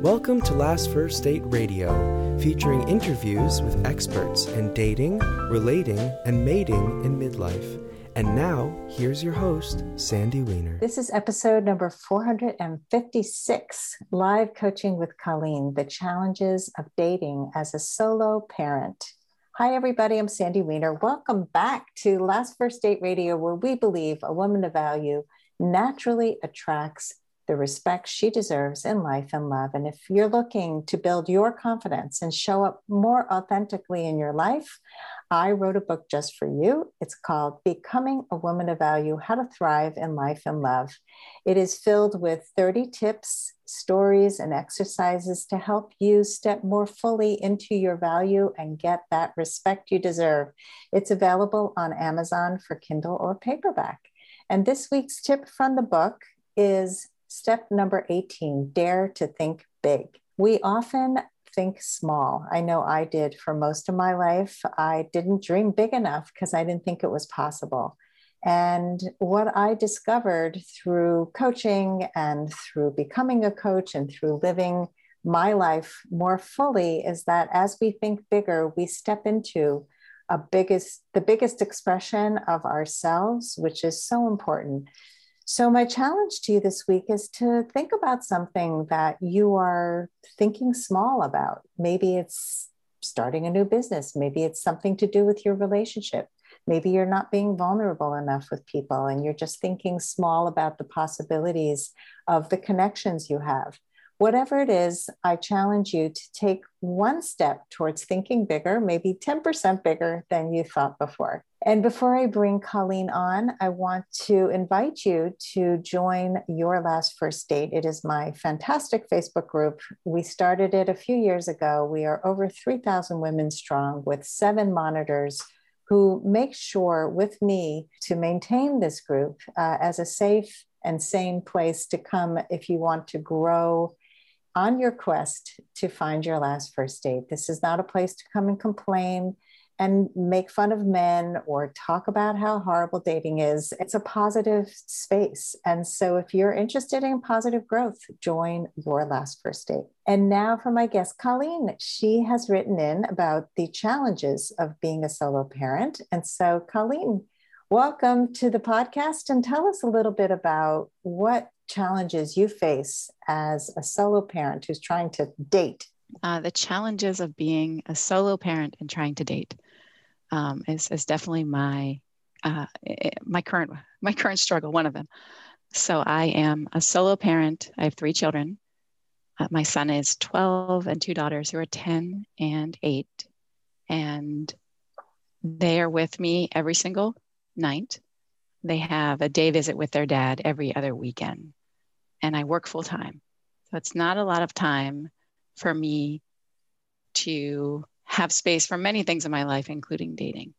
Welcome to Last First Date Radio, featuring interviews with experts in dating, relating, and mating in midlife. And now, here's your host, Sandy Weiner. This is episode number 456 Live Coaching with Colleen The Challenges of Dating as a Solo Parent. Hi, everybody. I'm Sandy Weiner. Welcome back to Last First Date Radio, where we believe a woman of value naturally attracts the respect she deserves in life and love. And if you're looking to build your confidence and show up more authentically in your life, I wrote a book just for you. It's called Becoming a Woman of Value How to Thrive in Life and Love. It is filled with 30 tips, stories, and exercises to help you step more fully into your value and get that respect you deserve. It's available on Amazon for Kindle or paperback. And this week's tip from the book is Step number 18 dare to think big. We often think small. I know I did for most of my life. I didn't dream big enough because I didn't think it was possible. And what I discovered through coaching and through becoming a coach and through living my life more fully is that as we think bigger, we step into a biggest the biggest expression of ourselves, which is so important. So, my challenge to you this week is to think about something that you are thinking small about. Maybe it's starting a new business, maybe it's something to do with your relationship. Maybe you're not being vulnerable enough with people and you're just thinking small about the possibilities of the connections you have. Whatever it is, I challenge you to take one step towards thinking bigger, maybe 10% bigger than you thought before. And before I bring Colleen on, I want to invite you to join Your Last First Date. It is my fantastic Facebook group. We started it a few years ago. We are over 3,000 women strong with seven monitors who make sure with me to maintain this group uh, as a safe and sane place to come if you want to grow on your quest to find your last first date. This is not a place to come and complain and make fun of men or talk about how horrible dating is. It's a positive space. And so if you're interested in positive growth, join your last first date. And now for my guest, Colleen. She has written in about the challenges of being a solo parent. And so, Colleen, welcome to the podcast and tell us a little bit about what challenges you face as a solo parent who's trying to date. Uh, the challenges of being a solo parent and trying to date um, is, is definitely my uh, my current my current struggle. One of them. So I am a solo parent. I have three children. Uh, my son is 12 and two daughters who are 10 and 8. And they are with me every single night. They have a day visit with their dad every other weekend. And I work full time. So it's not a lot of time for me to have space for many things in my life, including dating.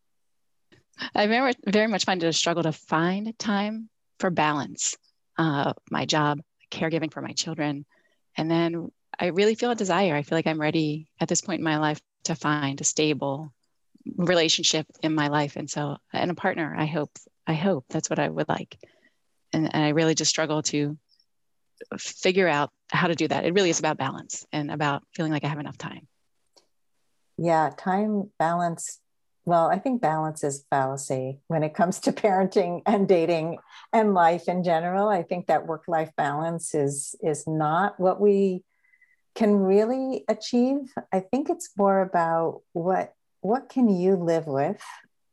I very, very much find it a struggle to find time for balance. Uh, my job, caregiving for my children, and then I really feel a desire. I feel like I'm ready at this point in my life to find a stable relationship in my life, and so and a partner. I hope. I hope that's what I would like, and, and I really just struggle to figure out how to do that. It really is about balance and about feeling like I have enough time. Yeah, time balance. Well, I think balance is fallacy when it comes to parenting and dating and life in general. I think that work-life balance is is not what we can really achieve. I think it's more about what what can you live with?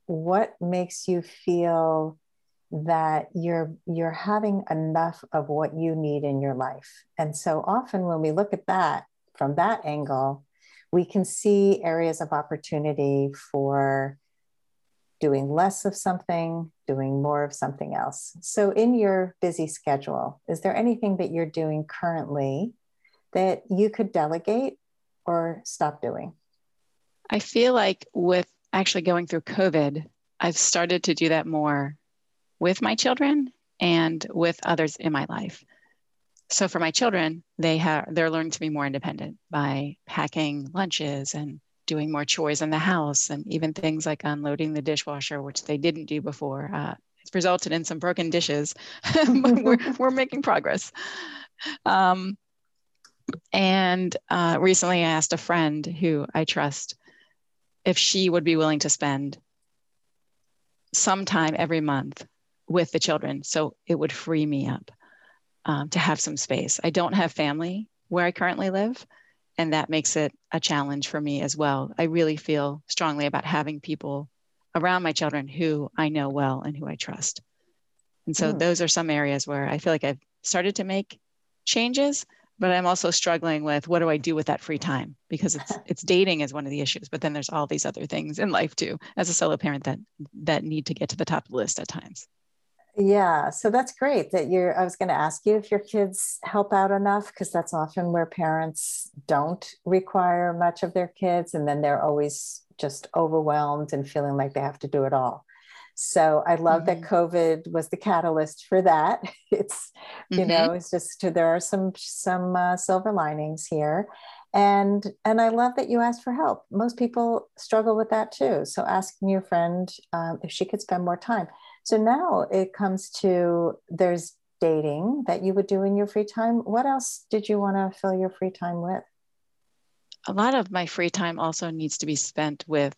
What makes you feel that you're you're having enough of what you need in your life. And so often when we look at that from that angle, we can see areas of opportunity for doing less of something, doing more of something else. So, in your busy schedule, is there anything that you're doing currently that you could delegate or stop doing? I feel like with actually going through COVID, I've started to do that more with my children and with others in my life. So for my children they have they're learning to be more independent by packing lunches and doing more chores in the house and even things like unloading the dishwasher which they didn't do before. Uh, it's resulted in some broken dishes. But we're, we're making progress. Um, And uh, recently I asked a friend who I trust if she would be willing to spend some time every month with the children. So it would free me up um, to have some space. I don't have family where I currently live, and that makes it a challenge for me as well. I really feel strongly about having people around my children who I know well and who I trust. And so mm. those are some areas where I feel like I've started to make changes, but I'm also struggling with what do I do with that free time because it's it's dating is one of the issues, but then there's all these other things in life too as a solo parent that that need to get to the top of the list at times. Yeah, so that's great that you're. I was going to ask you if your kids help out enough because that's often where parents don't require much of their kids, and then they're always just overwhelmed and feeling like they have to do it all. So I love mm-hmm. that COVID was the catalyst for that. It's you mm-hmm. know it's just there are some some uh, silver linings here, and and I love that you asked for help. Most people struggle with that too. So asking your friend um, if she could spend more time so now it comes to there's dating that you would do in your free time. What else did you want to fill your free time with? A lot of my free time also needs to be spent with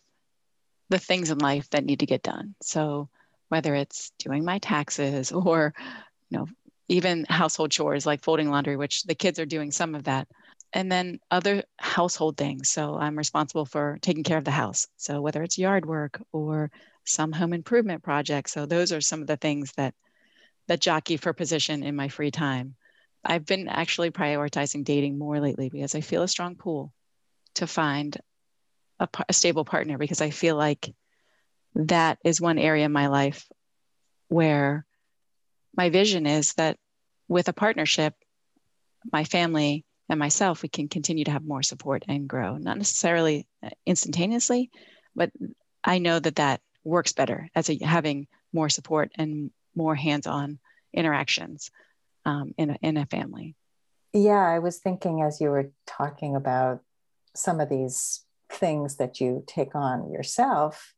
the things in life that need to get done. So whether it's doing my taxes or you know even household chores like folding laundry which the kids are doing some of that and then other household things so i'm responsible for taking care of the house so whether it's yard work or some home improvement projects. So those are some of the things that that jockey for position in my free time. I've been actually prioritizing dating more lately because I feel a strong pull to find a, a stable partner because I feel like that is one area in my life where my vision is that with a partnership, my family and myself, we can continue to have more support and grow. Not necessarily instantaneously, but I know that that works better as a, having more support and more hands-on interactions um, in, a, in a family yeah i was thinking as you were talking about some of these things that you take on yourself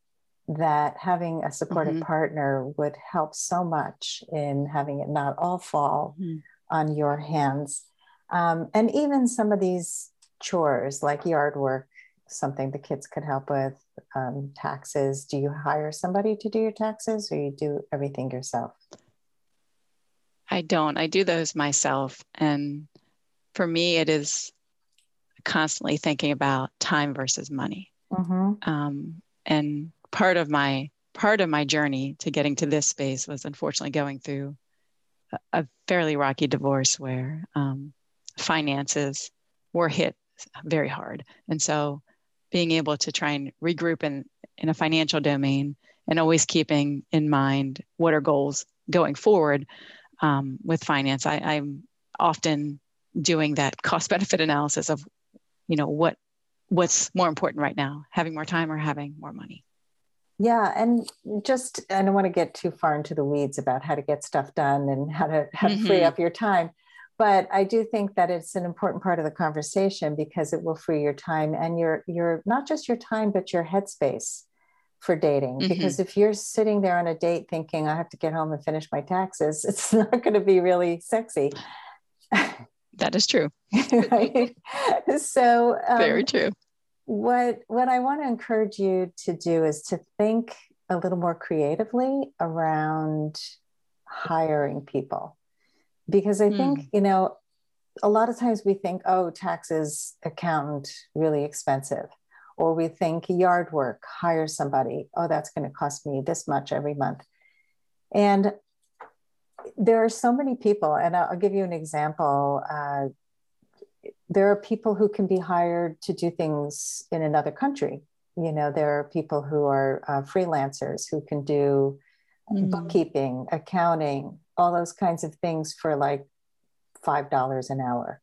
that having a supportive mm-hmm. partner would help so much in having it not all fall mm-hmm. on your hands. Um, and even some of these chores like yard work something the kids could help with um, taxes. Do you hire somebody to do your taxes or you do everything yourself? I don't. I do those myself. And for me it is constantly thinking about time versus money mm-hmm. um, and part of my part of my journey to getting to this space was unfortunately going through a, a fairly rocky divorce where um, finances were hit very hard and so being able to try and regroup in, in a financial domain and always keeping in mind what are goals going forward um, with finance. I, I'm often doing that cost benefit analysis of, you know, what what's more important right now, having more time or having more money. Yeah, and just I don't want to get too far into the weeds about how to get stuff done and how to how to mm-hmm. free up your time but i do think that it's an important part of the conversation because it will free your time and your your not just your time but your headspace for dating mm-hmm. because if you're sitting there on a date thinking i have to get home and finish my taxes it's not going to be really sexy that is true right so um, very true what what i want to encourage you to do is to think a little more creatively around hiring people because I think, mm. you know, a lot of times we think, oh, taxes, accountant, really expensive. Or we think yard work, hire somebody, oh, that's going to cost me this much every month. And there are so many people, and I'll give you an example. Uh, there are people who can be hired to do things in another country. You know, there are people who are uh, freelancers who can do mm. bookkeeping, accounting, all those kinds of things for like $5 an hour,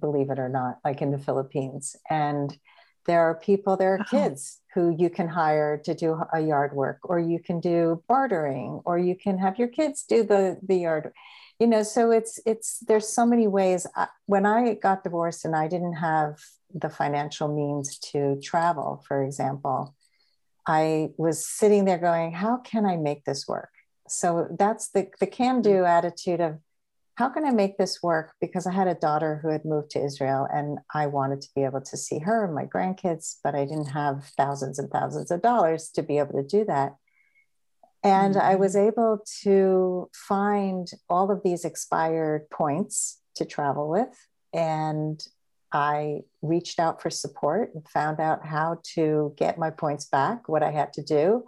believe it or not, like in the Philippines. And there are people, there are kids who you can hire to do a yard work, or you can do bartering, or you can have your kids do the, the yard. You know, so it's it's there's so many ways. When I got divorced and I didn't have the financial means to travel, for example, I was sitting there going, "How can I make this work?" so that's the the can do mm. attitude of how can I make this work? Because I had a daughter who had moved to Israel and I wanted to be able to see her and my grandkids, but I didn't have thousands and thousands of dollars to be able to do that. And mm-hmm. I was able to find all of these expired points to travel with. And I reached out for support and found out how to get my points back, what I had to do.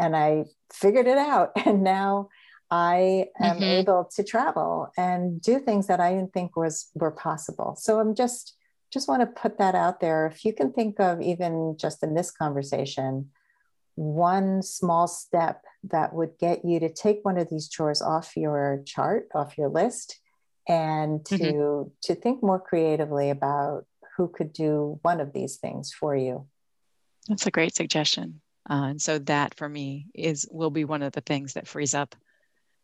And I figured it out. And now I am mm-hmm. able to travel and do things that I didn't think was were possible. So I'm just just want to put that out there. If you can think of even just in this conversation, one small step that would get you to take one of these chores off your chart, off your list, and to mm-hmm. to think more creatively about who could do one of these things for you. That's a great suggestion. Uh, and so that for me is will be one of the things that frees up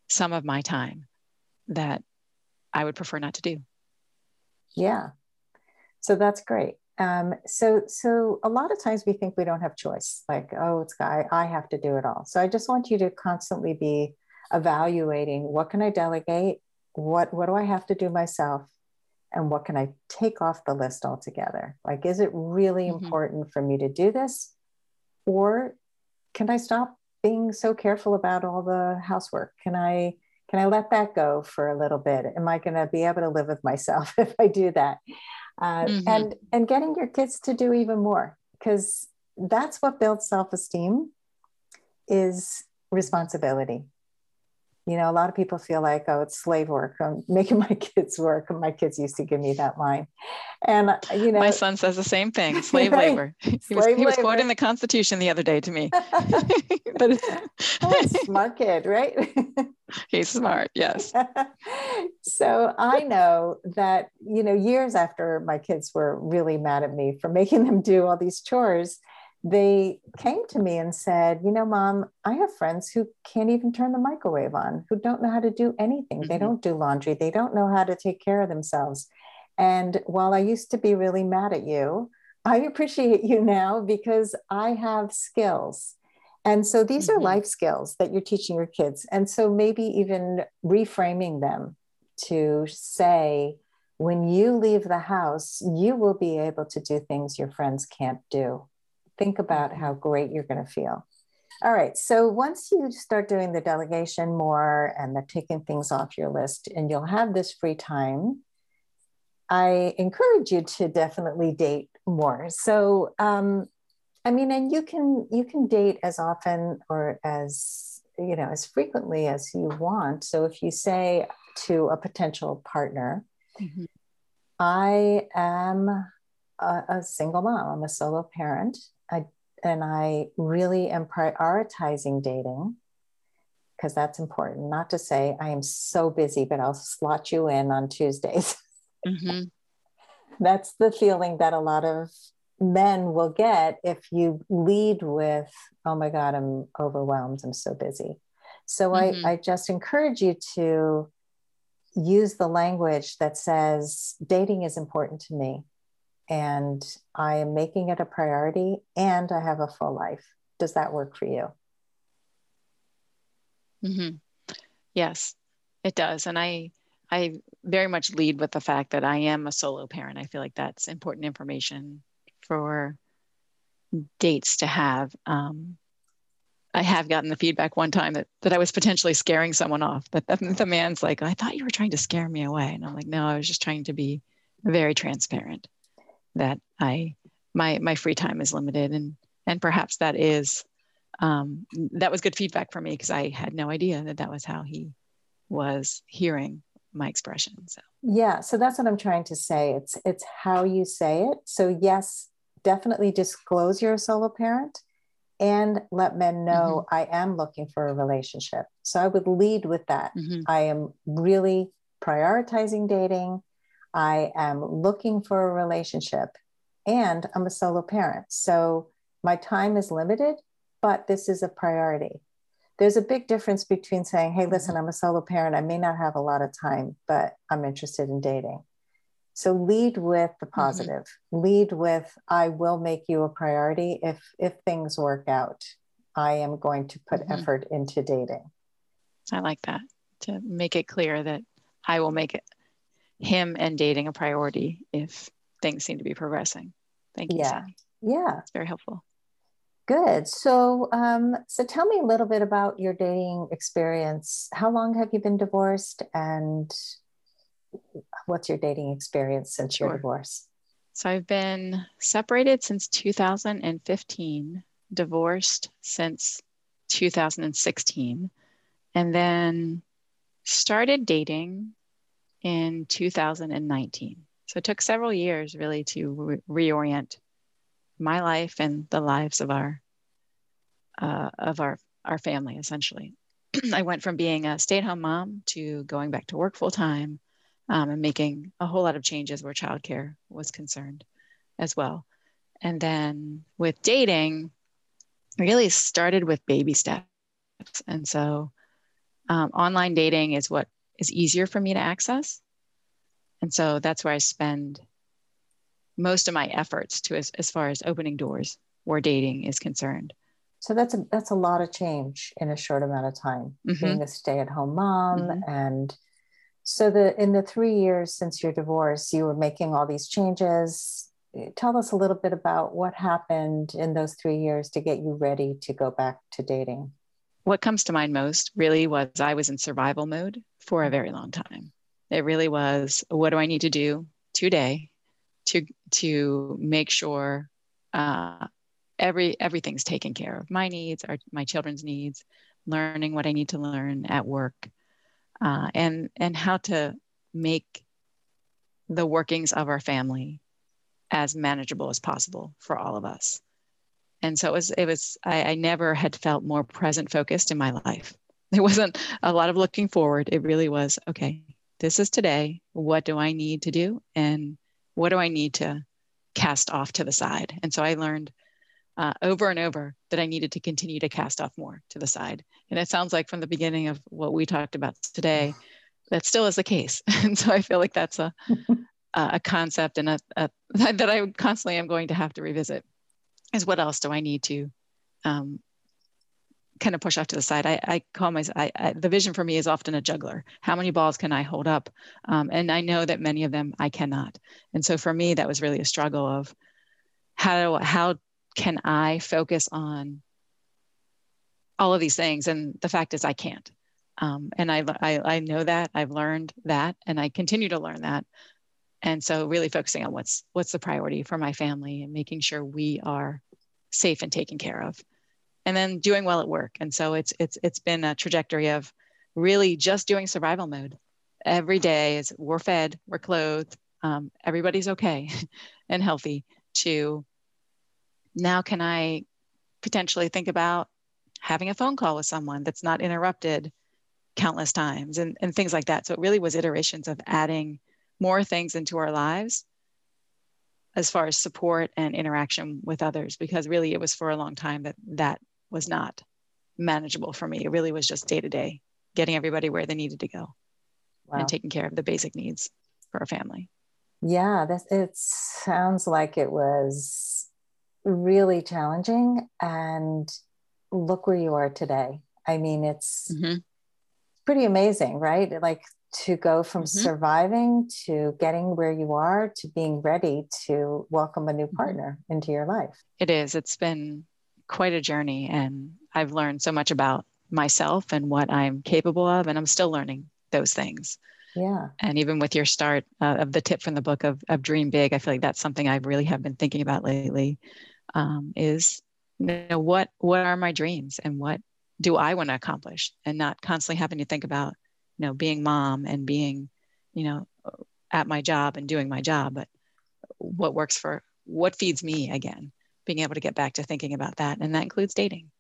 some of my time that I would prefer not to do. Yeah. So that's great. Um, so, so a lot of times we think we don't have choice, like, oh, it's I, I have to do it all. So I just want you to constantly be evaluating what can I delegate? What, what do I have to do myself? And what can I take off the list altogether? Like, is it really mm-hmm. important for me to do this? Or can I stop being so careful about all the housework? Can I can I let that go for a little bit? Am I going to be able to live with myself if I do that? Uh, mm-hmm. And and getting your kids to do even more because that's what builds self esteem is responsibility you know, a lot of people feel like, oh, it's slave work. I'm making my kids work. My kids used to give me that line. And, uh, you know, my son says the same thing slave right? labor. He, slave was, he was quoting the Constitution the other day to me. but oh, smart kid, right? He's smart, yes. so I know that, you know, years after my kids were really mad at me for making them do all these chores, they came to me and said, You know, mom, I have friends who can't even turn the microwave on, who don't know how to do anything. Mm-hmm. They don't do laundry, they don't know how to take care of themselves. And while I used to be really mad at you, I appreciate you now because I have skills. And so these mm-hmm. are life skills that you're teaching your kids. And so maybe even reframing them to say, when you leave the house, you will be able to do things your friends can't do think about how great you're going to feel. All right. So once you start doing the delegation more and the taking things off your list, and you'll have this free time, I encourage you to definitely date more. So, um, I mean, and you can you can date as often or as you know as frequently as you want. So if you say to a potential partner, mm-hmm. I am a, a single mom. I'm a solo parent. And I really am prioritizing dating because that's important. Not to say I am so busy, but I'll slot you in on Tuesdays. Mm-hmm. that's the feeling that a lot of men will get if you lead with, oh my God, I'm overwhelmed, I'm so busy. So mm-hmm. I, I just encourage you to use the language that says dating is important to me and I am making it a priority and I have a full life. Does that work for you? Mm-hmm. Yes, it does. And I, I very much lead with the fact that I am a solo parent. I feel like that's important information for dates to have. Um, I have gotten the feedback one time that, that I was potentially scaring someone off. That the, the man's like, I thought you were trying to scare me away. And I'm like, no, I was just trying to be very transparent that I my my free time is limited and and perhaps that is um, that was good feedback for me because I had no idea that that was how he was hearing my expression. So yeah, so that's what I'm trying to say. It's it's how you say it. So yes, definitely disclose you're a solo parent and let men know mm-hmm. I am looking for a relationship. So I would lead with that. Mm-hmm. I am really prioritizing dating. I am looking for a relationship and I'm a solo parent. So my time is limited, but this is a priority. There's a big difference between saying, hey, listen, I'm a solo parent. I may not have a lot of time, but I'm interested in dating. So lead with the mm-hmm. positive. Mm-hmm. Lead with I will make you a priority if if things work out. I am going to put mm-hmm. effort into dating. I like that to make it clear that I will make it him and dating a priority if things seem to be progressing. Thank you. Yeah. Yeah. It's very helpful. Good. So, um, so tell me a little bit about your dating experience. How long have you been divorced, and what's your dating experience since Sure. your divorce? So I've been separated since 2015, divorced since 2016, and then started dating in 2019. So it took several years really to re- reorient my life and the lives of our uh, of our our family essentially. I went from being a stay-at-home mom to going back to work full time um, and making a whole lot of changes where childcare was concerned as well. And then with dating, really started with baby steps. And so um, online dating is what is easier for me to access. And so that's where I spend most of my efforts to as, as far as opening doors where dating is concerned. So that's a that's a lot of change in a short amount of time. Mhm. Being a stay-at-home mom, Mhm. and so the in the three years since your divorce, you were making all these changes. Tell us a little bit about what happened in those three years to get you ready to go back to dating. What comes to mind most really was I was in survival mode for a very long time. It really was what do I need to do today to to make sure uh, every everything's taken care of. My needs, our, my children's needs, learning what I need to learn at work, uh, and and how to make the workings of our family as manageable as possible for all of us and so it was it was I, I never had felt more present focused in my life. There wasn't a lot of looking forward. It really was okay this is today. What do i need to do? And what do i need to cast off to the side? And so i learned uh, over and over that i needed to continue to cast off more to the side. And it sounds like from the beginning of what we talked about today that still is the case. And so i feel like that's a a concept and a, a that i constantly am going to have to revisit is what else do I need to um, kind of push off to the side? I, I call my I, I, the vision for me is often a juggler. How many balls can I hold up? Um, and I know that many of them I cannot. And so for me, that was really a struggle of how how can I focus on all of these things? And the fact is, I can't. Um, and I, I I know that I've learned that, and I continue to learn that and so really focusing on what's what's the priority for my family and making sure we are safe and taken care of. And then doing well at work. And so it's it's it's been a trajectory of really just doing survival mode. Every day is we're fed we're clothed um, everybody's okay and healthy to now can i potentially think about having a phone call with someone that's not interrupted countless times and, and things like that. So it really was iterations of adding more things into our lives as far as support and interaction with others because really it was for a long time that that was not manageable for me it really was just day to day getting everybody where they needed to go Wow. and taking care of the basic needs for our family Yeah, this it sounds like it was really challenging and look where you are today. I mean, it's Mhm. pretty amazing, right? Like to go from Mhm. surviving to getting where you are to being ready to welcome a new Mm-hmm. partner into your life. it is it's been quite a journey and i've learned so much about myself and what i'm capable of and i'm still learning those things Yeah. and even with your start uh, of the tip from the book of, of dream big i feel like that's something i really have been thinking about lately um, is you know what what are my dreams and what do i want to accomplish and not constantly having to think about you know being mom and being you know at my job and doing my job but what works for what feeds me again being able to get back to thinking about that and that includes dating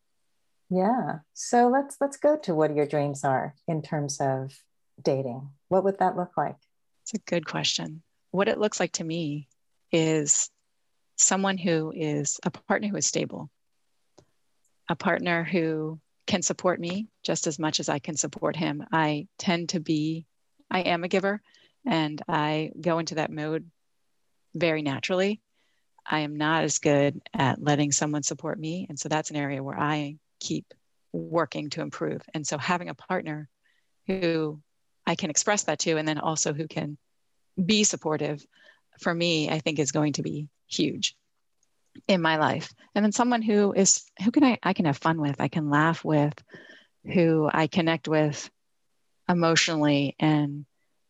Yeah. So let's let's go to what your dreams are in terms of dating. What would that look like? It's a good question. What it looks like to me is someone who is a partner who is stable, a partner who can support me just as much as I can support him. I tend to be, I am a giver and I go into that mode very naturally. I am not as good at letting someone support me. And so that's an area where I keep working to improve. And so having a partner who I can express that to, and then also who can be supportive for me, I think is going to be huge in my life. And then someone who is who can I I can have fun with, I can laugh with, who I connect with emotionally and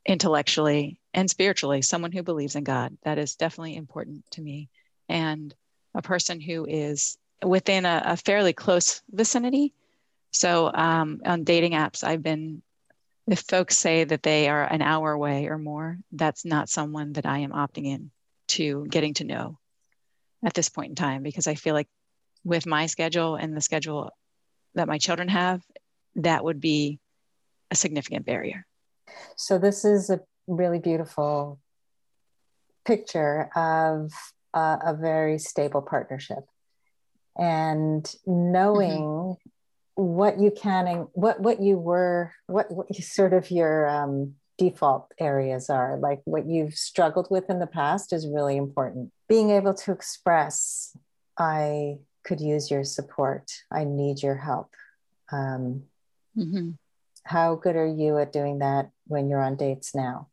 intellectually and spiritually, someone who believes in God. That is definitely important to me. And a person who is within a, a fairly close vicinity. So um, on dating apps, I've been, if folks say that they are an hour away or more, that's not someone that I am opting in to getting to know at this point in time because I feel like with my schedule and the schedule that my children have, that would be a significant barrier. So, this is a really beautiful picture of uh, a very stable partnership and knowing mm-hmm. what you can and what what you were what, what you, sort of your um, default areas are like what you've struggled with in the past is really important. Being able to express i could use your support. I need your help. Um, mm-hmm. how good are you at doing that when you're on dates now?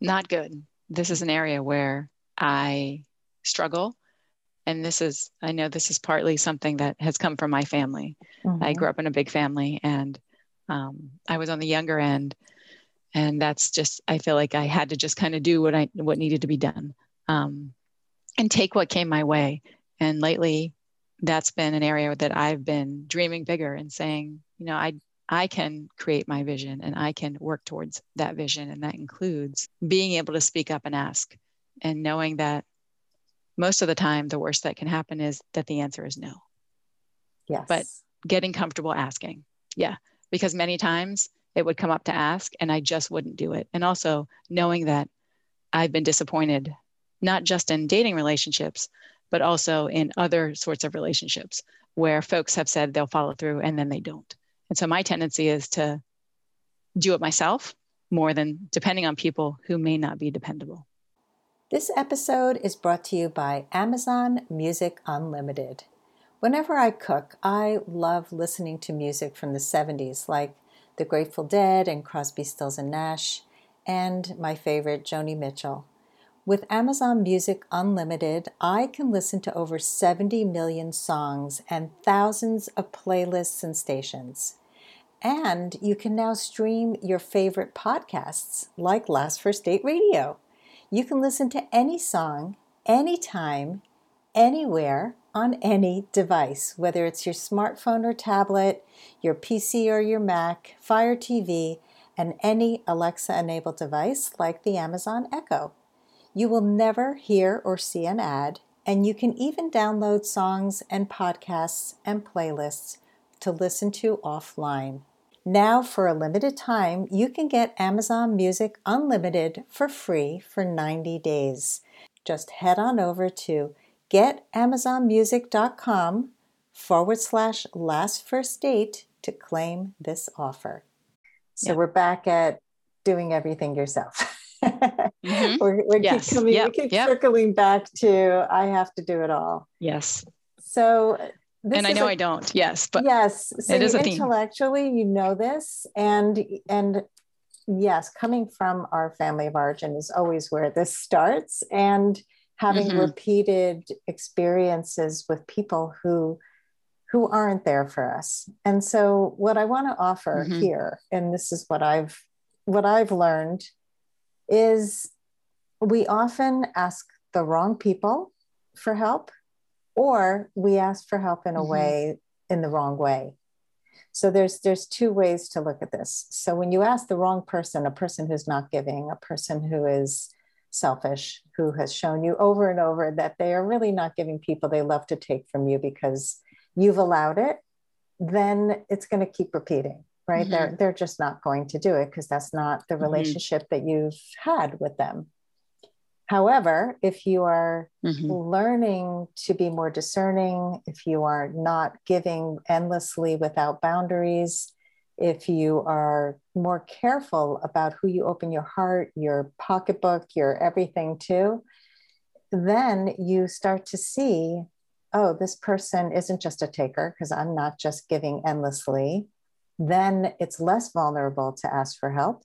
Not good. This is an area where i struggle and this is i know this is partly something that has come from my family. Mm-hmm. i grew up in a big family and um, i was on the younger end and that's just i feel like i had to just kind of do what i what needed to be done um, and take what came my way. And lately that's been an area that i've been dreaming bigger and saying you know i i can create my vision and i can work towards that vision. And that includes being able to speak up and ask and knowing that most of the time the worst that can happen is that the answer is no. Yes. But getting comfortable asking. Yeah. Because many times it would come up to ask and i just wouldn't do it. And also knowing that i've been disappointed not just in dating relationships but also in other sorts of relationships where folks have said they'll follow through and then they don't. And so my tendency is to do it myself more than depending on people who may not be dependable. This episode is brought to you by Amazon Music Unlimited. Whenever I cook, I love listening to music from the 70s, like The Grateful Dead and Crosby, Stills and Nash, and my favorite, Joni Mitchell. With Amazon Music Unlimited, I can listen to over 70 million songs and thousands of playlists and stations. And you can now stream your favorite podcasts like Last First Date Radio. You can listen to any song, anytime, anywhere on any device, whether it's your smartphone or tablet, your PC or your Mac, Fire TV, and any Alexa enabled device like the Amazon Echo. You will never hear or see an ad, and you can even download songs and podcasts and playlists to listen to offline. Now, for a limited time, you can get Amazon Music Unlimited for free for 90 days. Just head on over to getamazonmusic.com forward slash last first date to claim this offer. So we're back at doing everything yourself. mm-hmm. We're, we yes. keep, coming, yep. we keep yep. circling back to I have to do it all. Yes. So this and I know I don't. Yes, but yes, so it is a intellectually theme. you know this, and and yes, coming from our family of origin is always where this starts, and having mm-hmm. repeated experiences with people who who aren't there for us. And so, what I want to offer mm-hmm. here, and this is what I've what I've learned, is we often ask the wrong people for help or we ask for help in a mm-hmm. way in the wrong way so there's there's two ways to look at this so when you ask the wrong person a person who's not giving a person who is selfish who has shown you over and over that they are really not giving people they love to take from you because you've allowed it then it's going to keep repeating right mm-hmm. they're they're just not going to do it because that's not the mm-hmm. relationship mm-hmm. that you've had with them However, if you are mm-hmm. learning to be more discerning, if you are not giving endlessly without boundaries, if you are more careful about who you open your heart, your pocketbook, your everything to, then you start to see oh, this person isn't just a taker because I'm not just giving endlessly. Then it's less vulnerable to ask for help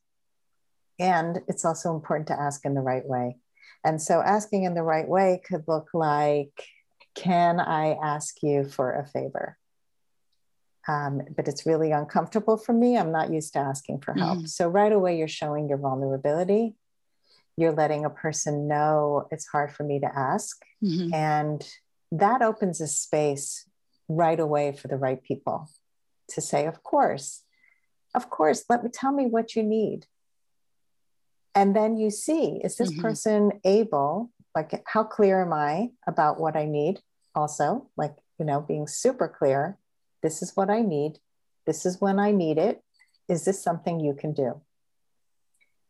and it's also important to ask in the right way. And so asking in the right way could look like, can I ask you for a favor? Um, but it's really uncomfortable for me. I'm not used to asking for help. Mm-hmm. So right away, you're showing your vulnerability. You're letting a person know it's hard for me to ask. Mm-hmm. And that opens a space right away for the right people to say, of course, of course, let me tell me what you need. And then you see, is this mm-hmm. person able, like, how clear am I about what I need? Also, like, you know, being super clear this is what I need. This is when I need it. Is this something you can do?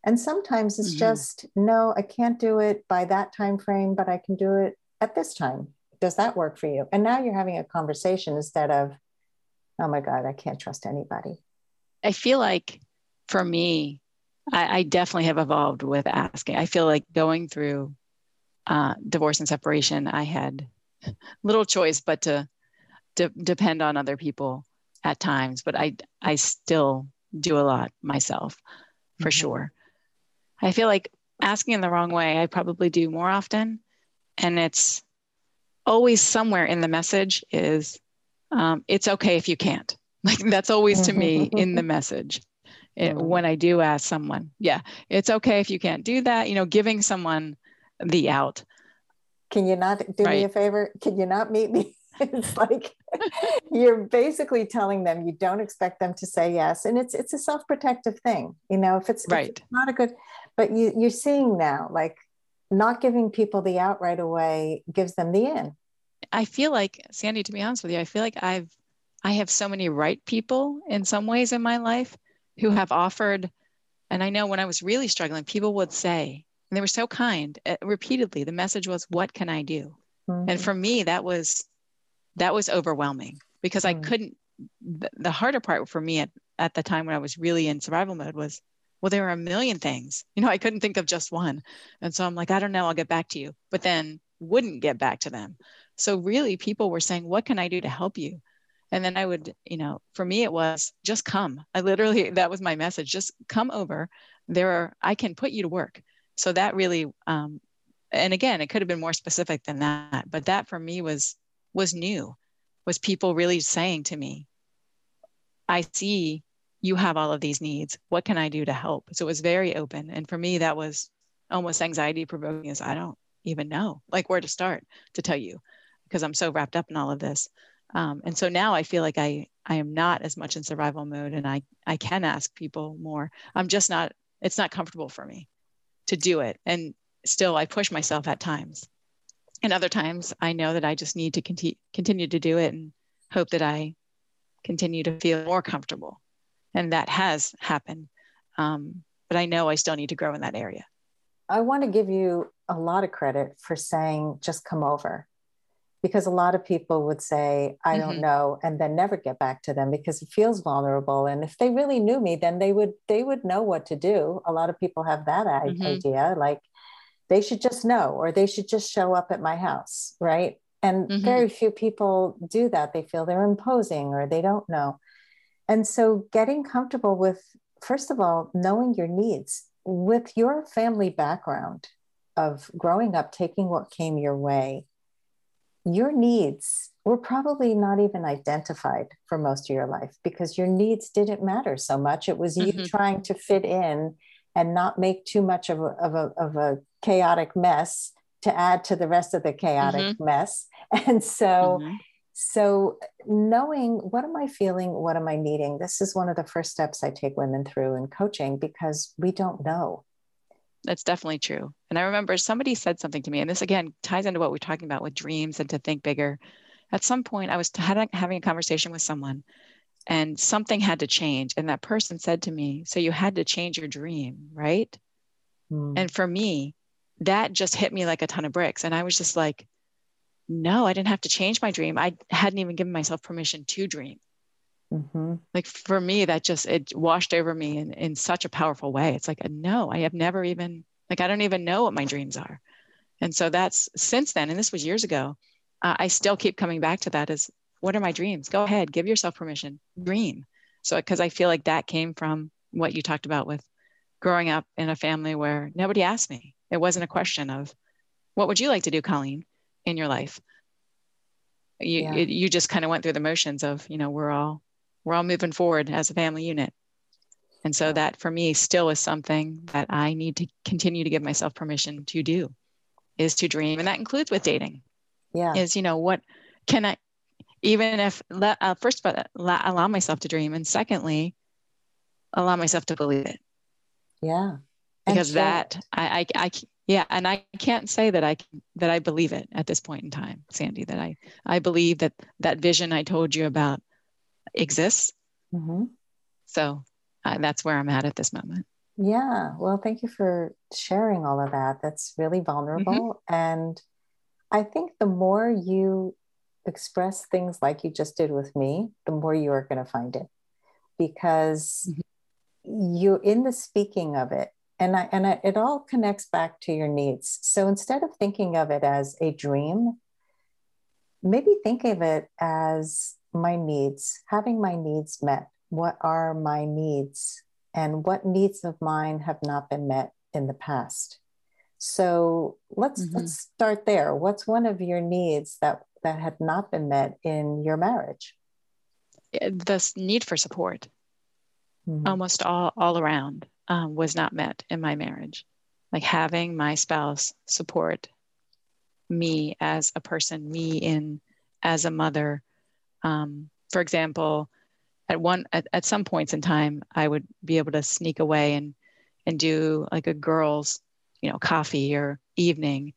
And sometimes it's mm-hmm. just, no, I can't do it by that time frame, but I can do it at this time. Does that work for you? And now you're having a conversation instead of, oh my God, I can't trust anybody. I feel like for me, I, I definitely have evolved with asking. I feel like going through uh, divorce and separation, I had little choice but to de- depend on other people at times, but I I still do a lot myself for mm-hmm. sure. I feel like asking in the wrong way, I probably do more often, and it's always somewhere in the message is um, it's okay if you can't. Like that's always to me in the message. It, mm-hmm. when I do ask someone, yeah, it's okay if you can't do that. You know, giving someone the out. Can you not do right. me a favor? Can you not meet me? it's like you're basically telling them you don't expect them to say yes and it's it's a self-protective thing you know if it's, right. If it's not a good but you you're seeing now like not giving people the out right away gives them the in i feel like sandy to be honest with you i feel like i've i have so many right people in some ways in my life who have offered and i know when i was really struggling people would say and they were so kind uh, repeatedly the message was what can i do mm-hmm. and for me that was that was overwhelming because I mm. couldn't. The, the harder part for me at, at the time when I was really in survival mode was, well, there were a million things. You know, I couldn't think of just one. And so I'm like, I don't know, I'll get back to you. But then wouldn't get back to them. So really, people were saying, what can I do to help you? And then I would, you know, for me, it was just come. I literally, that was my message just come over. There are, I can put you to work. So that really, um, and again, it could have been more specific than that, but that for me was was new was people really saying to me i see you have all of these needs. What can i do to help? So it was very open. And for me that was almost anxiety provoking is i don't even know like where to start to tell you because i'm so wrapped up in all of this. Um, and so now i feel like i i am not as much in survival mode and i i can ask people more. I'm just not it's not comfortable for me to do it. And still i push myself at times and other times I know that I just need to conti- continue to do it and hope that I continue to feel more comfortable. And that has happened. Um, but I know I still need to grow in that area. I want to give you a lot of credit for saying, just come over. Because a lot of people would say, I mm-hmm. don't know, and then never get back to them because it feels vulnerable. And if they really knew me, then they would they would know what to do. A lot of people have that mm-hmm. idea, like they should just know or they should just show up at my house right and mm-hmm. very few people do that they feel they're imposing or they don't know and so getting comfortable with first of all knowing your needs with your family background of growing up taking what came your way your needs were probably not even identified for most of your life because your needs didn't matter so much it was you mm-hmm. trying to fit in and not make too much of a, of a, of a chaotic mess to add to the rest of the chaotic mm-hmm. mess. And so, mm-hmm. so knowing what am I feeling, what am I needing? This is one of the first steps I take women through in coaching because we don't know. That's definitely true. And I remember somebody said something to me, and this again ties into what we're talking about with dreams and to think bigger. At some point, I was having a conversation with someone, and something had to change. And that person said to me, So you had to change your dream, right? Mm. And for me, that just hit me like a ton of bricks. And I was just like, no, I didn't have to change my dream. I hadn't even given myself permission to dream. Mm-hmm. Like for me, that just it washed over me in, in such a powerful way. It's like, no, I have never even like I don't even know what my dreams are. And so that's since then, and this was years ago. Uh, I still keep coming back to that as what are my dreams? Go ahead, give yourself permission, dream. So because I feel like that came from what you talked about with growing up in a family where nobody asked me. It wasn't a question of, what would you like to do, Colleen, in your life? You, yeah. it, you just kind of went through the motions of, you know, we're all, we're all moving forward as a family unit. And so that for me still is something that I need to continue to give myself permission to do is to dream. And that includes with dating. Yeah. Is, you know, what can I, even if, uh, first of all, allow myself to dream. And secondly, allow myself to believe it. Yeah. Because that, I, I, I, yeah. And I can't say that I, that I believe it at this point in time, Sandy, that I, I believe that that vision I told you about exists. Mm-hmm. So uh, that's where I'm at at this moment. Yeah. Well, thank you for sharing all of that. That's really vulnerable. Mm-hmm. And I think the more you express things like you just did with me, the more you are going to find it because mm-hmm. you in the speaking of it and I, and I, it all connects back to your needs. So instead of thinking of it as a dream, maybe think of it as my needs, having my needs met. What are my needs? And what needs of mine have not been met in the past? So let's mm-hmm. let's start there. What's one of your needs that that had not been met in your marriage? This need for support. Mm-hmm. almost all all around um, was not met in my marriage. Like having my spouse support me as a person me in as a mother. Um, for example at one at, at some points in time i would be able to sneak away and and do like a girls you know coffee or evening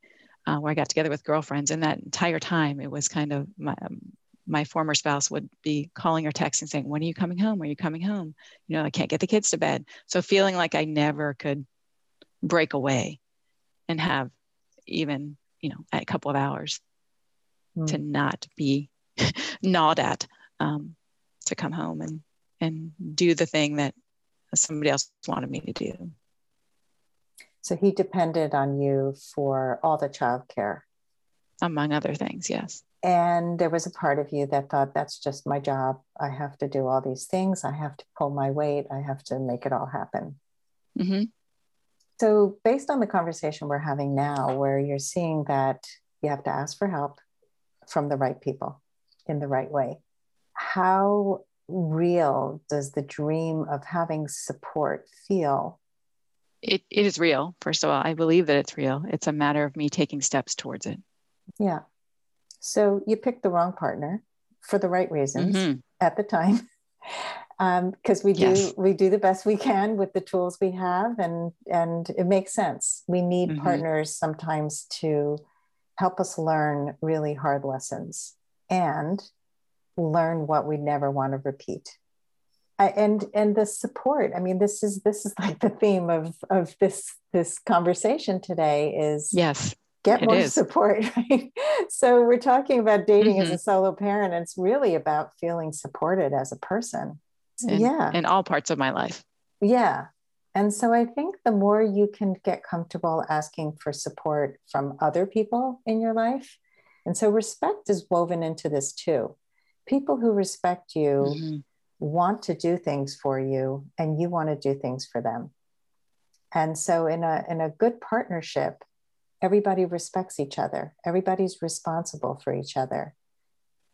uh, where i got together with girlfriends. And that entire time it was kind of my, um, my former spouse would be calling or texting saying when are you coming home are you coming home you know i can't get the kids to bed so feeling like i never could break away and have even you know a couple of hours mm. to not be gnawed at um, to come home and and do the thing that somebody else wanted me to do. So he depended on you for all the childcare. Among other things, yes. And there was a part of you that thought, that's just my job. I have to do all these things. I have to pull my weight. I have to make it all happen. Mm-hmm. So, based on the conversation we're having now, where you're seeing that you have to ask for help from the right people in the right way, how real does the dream of having support feel? It, it is real, first of all. I believe that it's real. It's a matter of me taking steps towards it. Yeah. So you picked the wrong partner for the right reasons mm-hmm. at the time. because um, we do yes. we do the best we can with the tools we have and and it makes sense we need mm-hmm. partners sometimes to help us learn really hard lessons and learn what we never want to repeat I, and and the support i mean this is this is like the theme of of this this conversation today is yes get more is. support right? So we're talking about dating mm-hmm. as a solo parent and it's really about feeling supported as a person. In, yeah. in all parts of my life. Yeah. And so i think the more you can get comfortable asking for support from other people in your life and so respect is woven into this too. People who respect you mm-hmm. want to do things for you and you want to do things for them. And so in a in a good partnership everybody respects each other. Everybody's responsible for each other.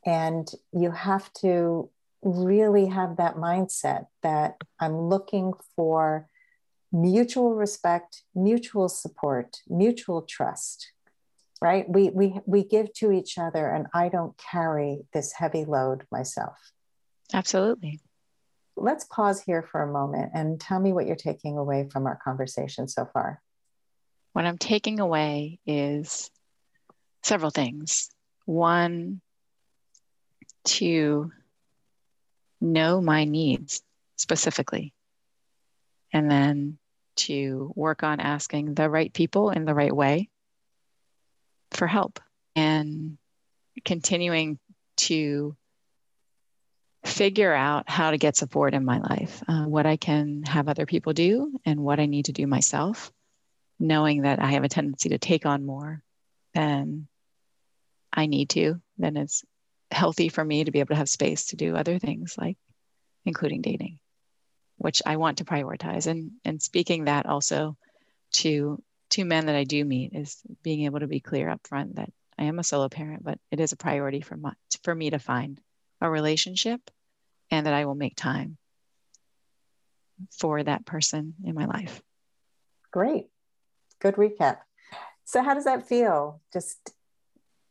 And you have to really have that mindset that i'm looking for mutual respect mutual support mutual trust right? We we we give to each other and i don't carry this heavy load myself. Absolutely. Let's pause here for a moment and tell me what you're taking away from our conversation so far what i'm taking away is several things. One to know my needs specifically. And then to work on asking the right people in the right way for help and continuing to figure out how to get support in my life, uh, what I can have other people do, and what I need to do myself, knowing that I have a tendency to take on more than I need to, then it's healthy for me to be able to have space to do other things like including dating. which I want to prioritize. And and speaking that also to to men that I do meet is being able to be clear up front that I am a solo parent, but it is a priority for my, for me to find a relationship and that I will make time for that person in my life. Great. Good recap. So how does that feel? Just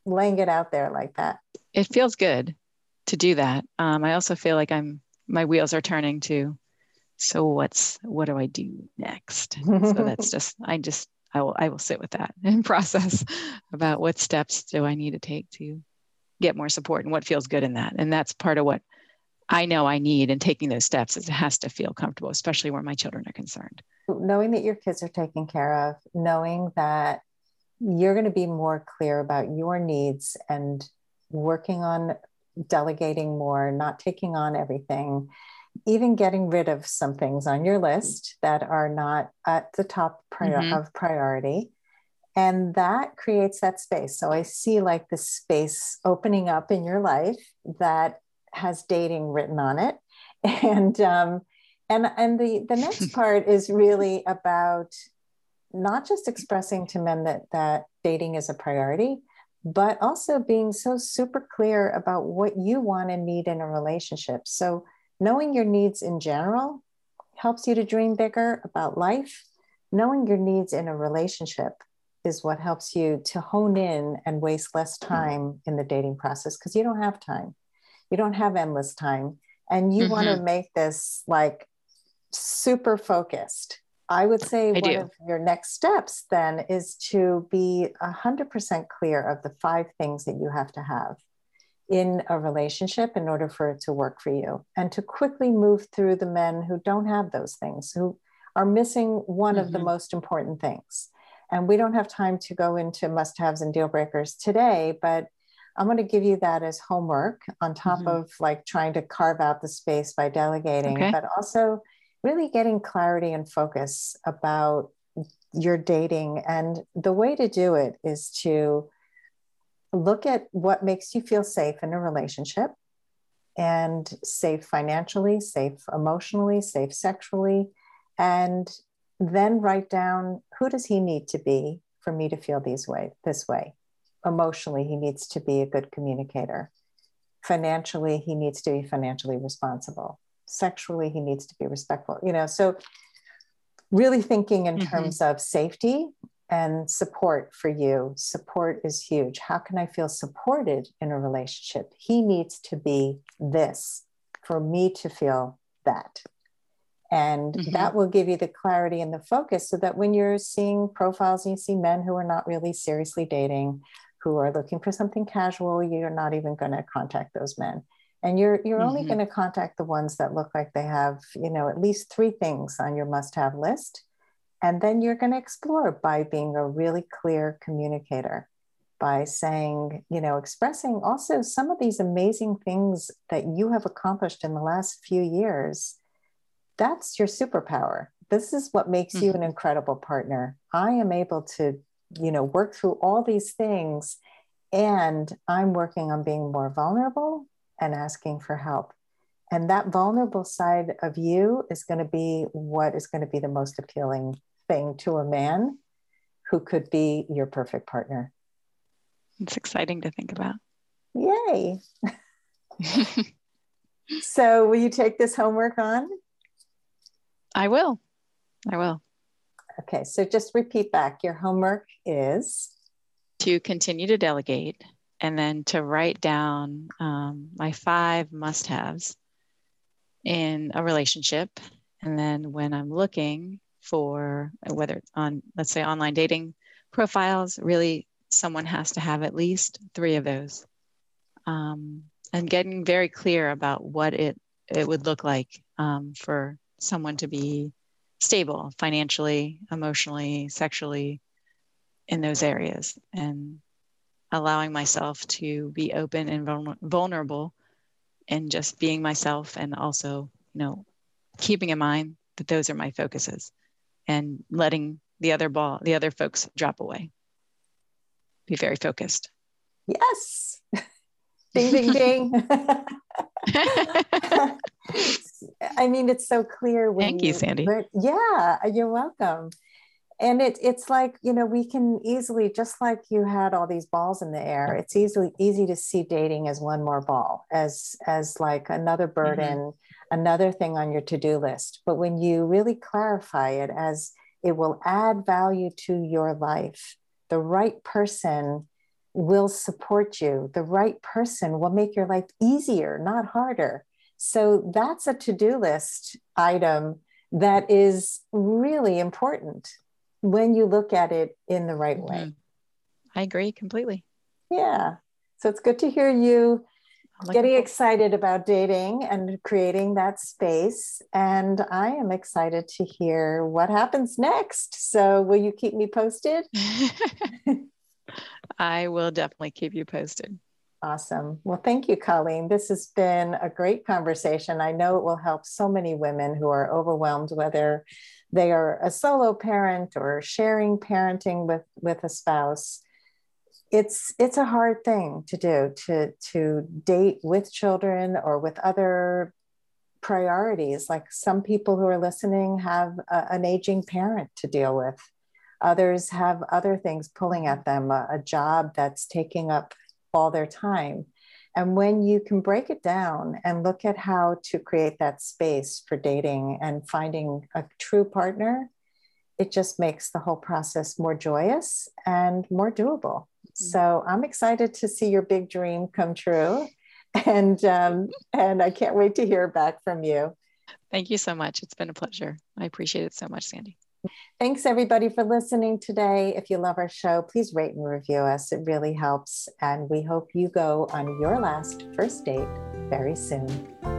laying it out there like that. It feels good to do that. Um, I also feel like I'm my wheels are turning to. So what's what do I do next? so that's just I just I will I will sit with that and process about what steps do I need to take to get more support and what feels good in that. And that's part of what I know I need and taking those steps is it has to feel comfortable, especially where my children are concerned. Knowing that your kids are taken care of, knowing that you're going to be more clear about your needs and working on delegating more, not taking on everything, even getting rid of some things on your list that are not at the top prior- mm-hmm. of priority. And that creates that space. So I see like the space opening up in your life that has dating written on it. And um, and and the the next part is really about not just expressing to men that that dating is a priority but also being so super clear about what you want and need in a relationship. So knowing your needs in general helps you to dream bigger about life. Knowing your needs in a relationship is what helps you to hone in and waste less time in the dating process because you don't have time you don't have endless time and you mm-hmm. want to make this like super focused I would say I one do. of your next steps then is to be 100% clear of the five things that you have to have in a relationship in order for it to work for you and to quickly move through the men who don't have those things, who are missing one mm-hmm. of the mm-hmm. most important things. And we don't have time to go into must haves and deal breakers today, but I'm going to give you that as homework on top mm-hmm. of like trying to carve out the space by delegating, okay. but also really getting clarity and focus about your dating. And the way to do it is to look at what makes you feel safe in a relationship and safe financially, safe emotionally, safe sexually, and then write down who does he need to be for me to feel these way this way. Emotionally, he needs to be a good communicator. Financially, he needs to be financially responsible sexually he needs to be respectful you know so really thinking in mm-hmm. terms of safety and support for you support is huge how can i feel supported in a relationship he needs to be this for me to feel that and mm-hmm. that will give you the clarity and the focus so that when you're seeing profiles and you see men who are not really seriously dating who are looking for something casual you're not even going to contact those men and you're you're mm-hmm. only going to contact the ones that look like they have you know at least three things on your must have list and then you're going to explore by being a really clear communicator by saying you know expressing also some of these amazing things that you have accomplished in the last few years that's your superpower this is what makes mm-hmm. you an mm-hmm. incredible partner i am able to you know work through all these things and i'm working on being more vulnerable and asking for help. And that vulnerable side of you is going to be what is going to be the most appealing thing to a man who could be your perfect partner. It's exciting to think about. Yay. so, will you take this homework on? I will. I will. Okay, so just repeat back. Your homework is to continue to delegate and then to write down um, my five must haves in a relationship. And then when I'm looking for whether on, let's say, online dating profiles, really someone has to have at least three of those. Um, and getting very clear about what it, it would look like um, for someone to be stable financially, emotionally, sexually in those areas. And allowing myself to be open and vulnerable and just being myself and also you know keeping in mind that those are my focuses and letting the other ball the other folks drop away be very focused yes ding, ding, ding. I mean, it's so clear. Thank you, you Sandy. yeah, you're welcome. And it, it's like, you know, we can easily, just like you had all these balls in the air, it's easily easy to see dating as one more ball, as as like another burden, mm-hmm. another thing on your to-do list. But when you really clarify it as it will add value to your life, the right person will support you. The right person will make your life easier, not harder. So that's a to do list item that is really important when you look at it in the right way. Mm-hmm. I agree completely. Yeah. So it's good to hear you getting excited about dating and creating that space. And I am excited to hear what happens next. So, will you keep me posted? I will definitely keep you posted. Awesome. Well, thank you, Colleen. This has been a great conversation. I know it will help so many women who are overwhelmed, whether they are a solo parent or sharing parenting with, with a spouse. It's it's a hard thing to do to to date with children or with other priorities. Like some people who are listening have a, an aging parent to deal with. Others have other things pulling at them, a, a job that's taking up all their time. And when you can break it down and look at how to create that space for dating and finding a true partner, it just makes the whole process more joyous and more doable. Mm-hmm. So I'm excited to see your big dream come true. And um, and I can't wait to hear back from you. Thank you so much. It's been a pleasure. I appreciate it so much, Sandy. Thanks, everybody, for listening today. If you love our show, please rate and review us. It really helps. And we hope you go on your last first date very soon.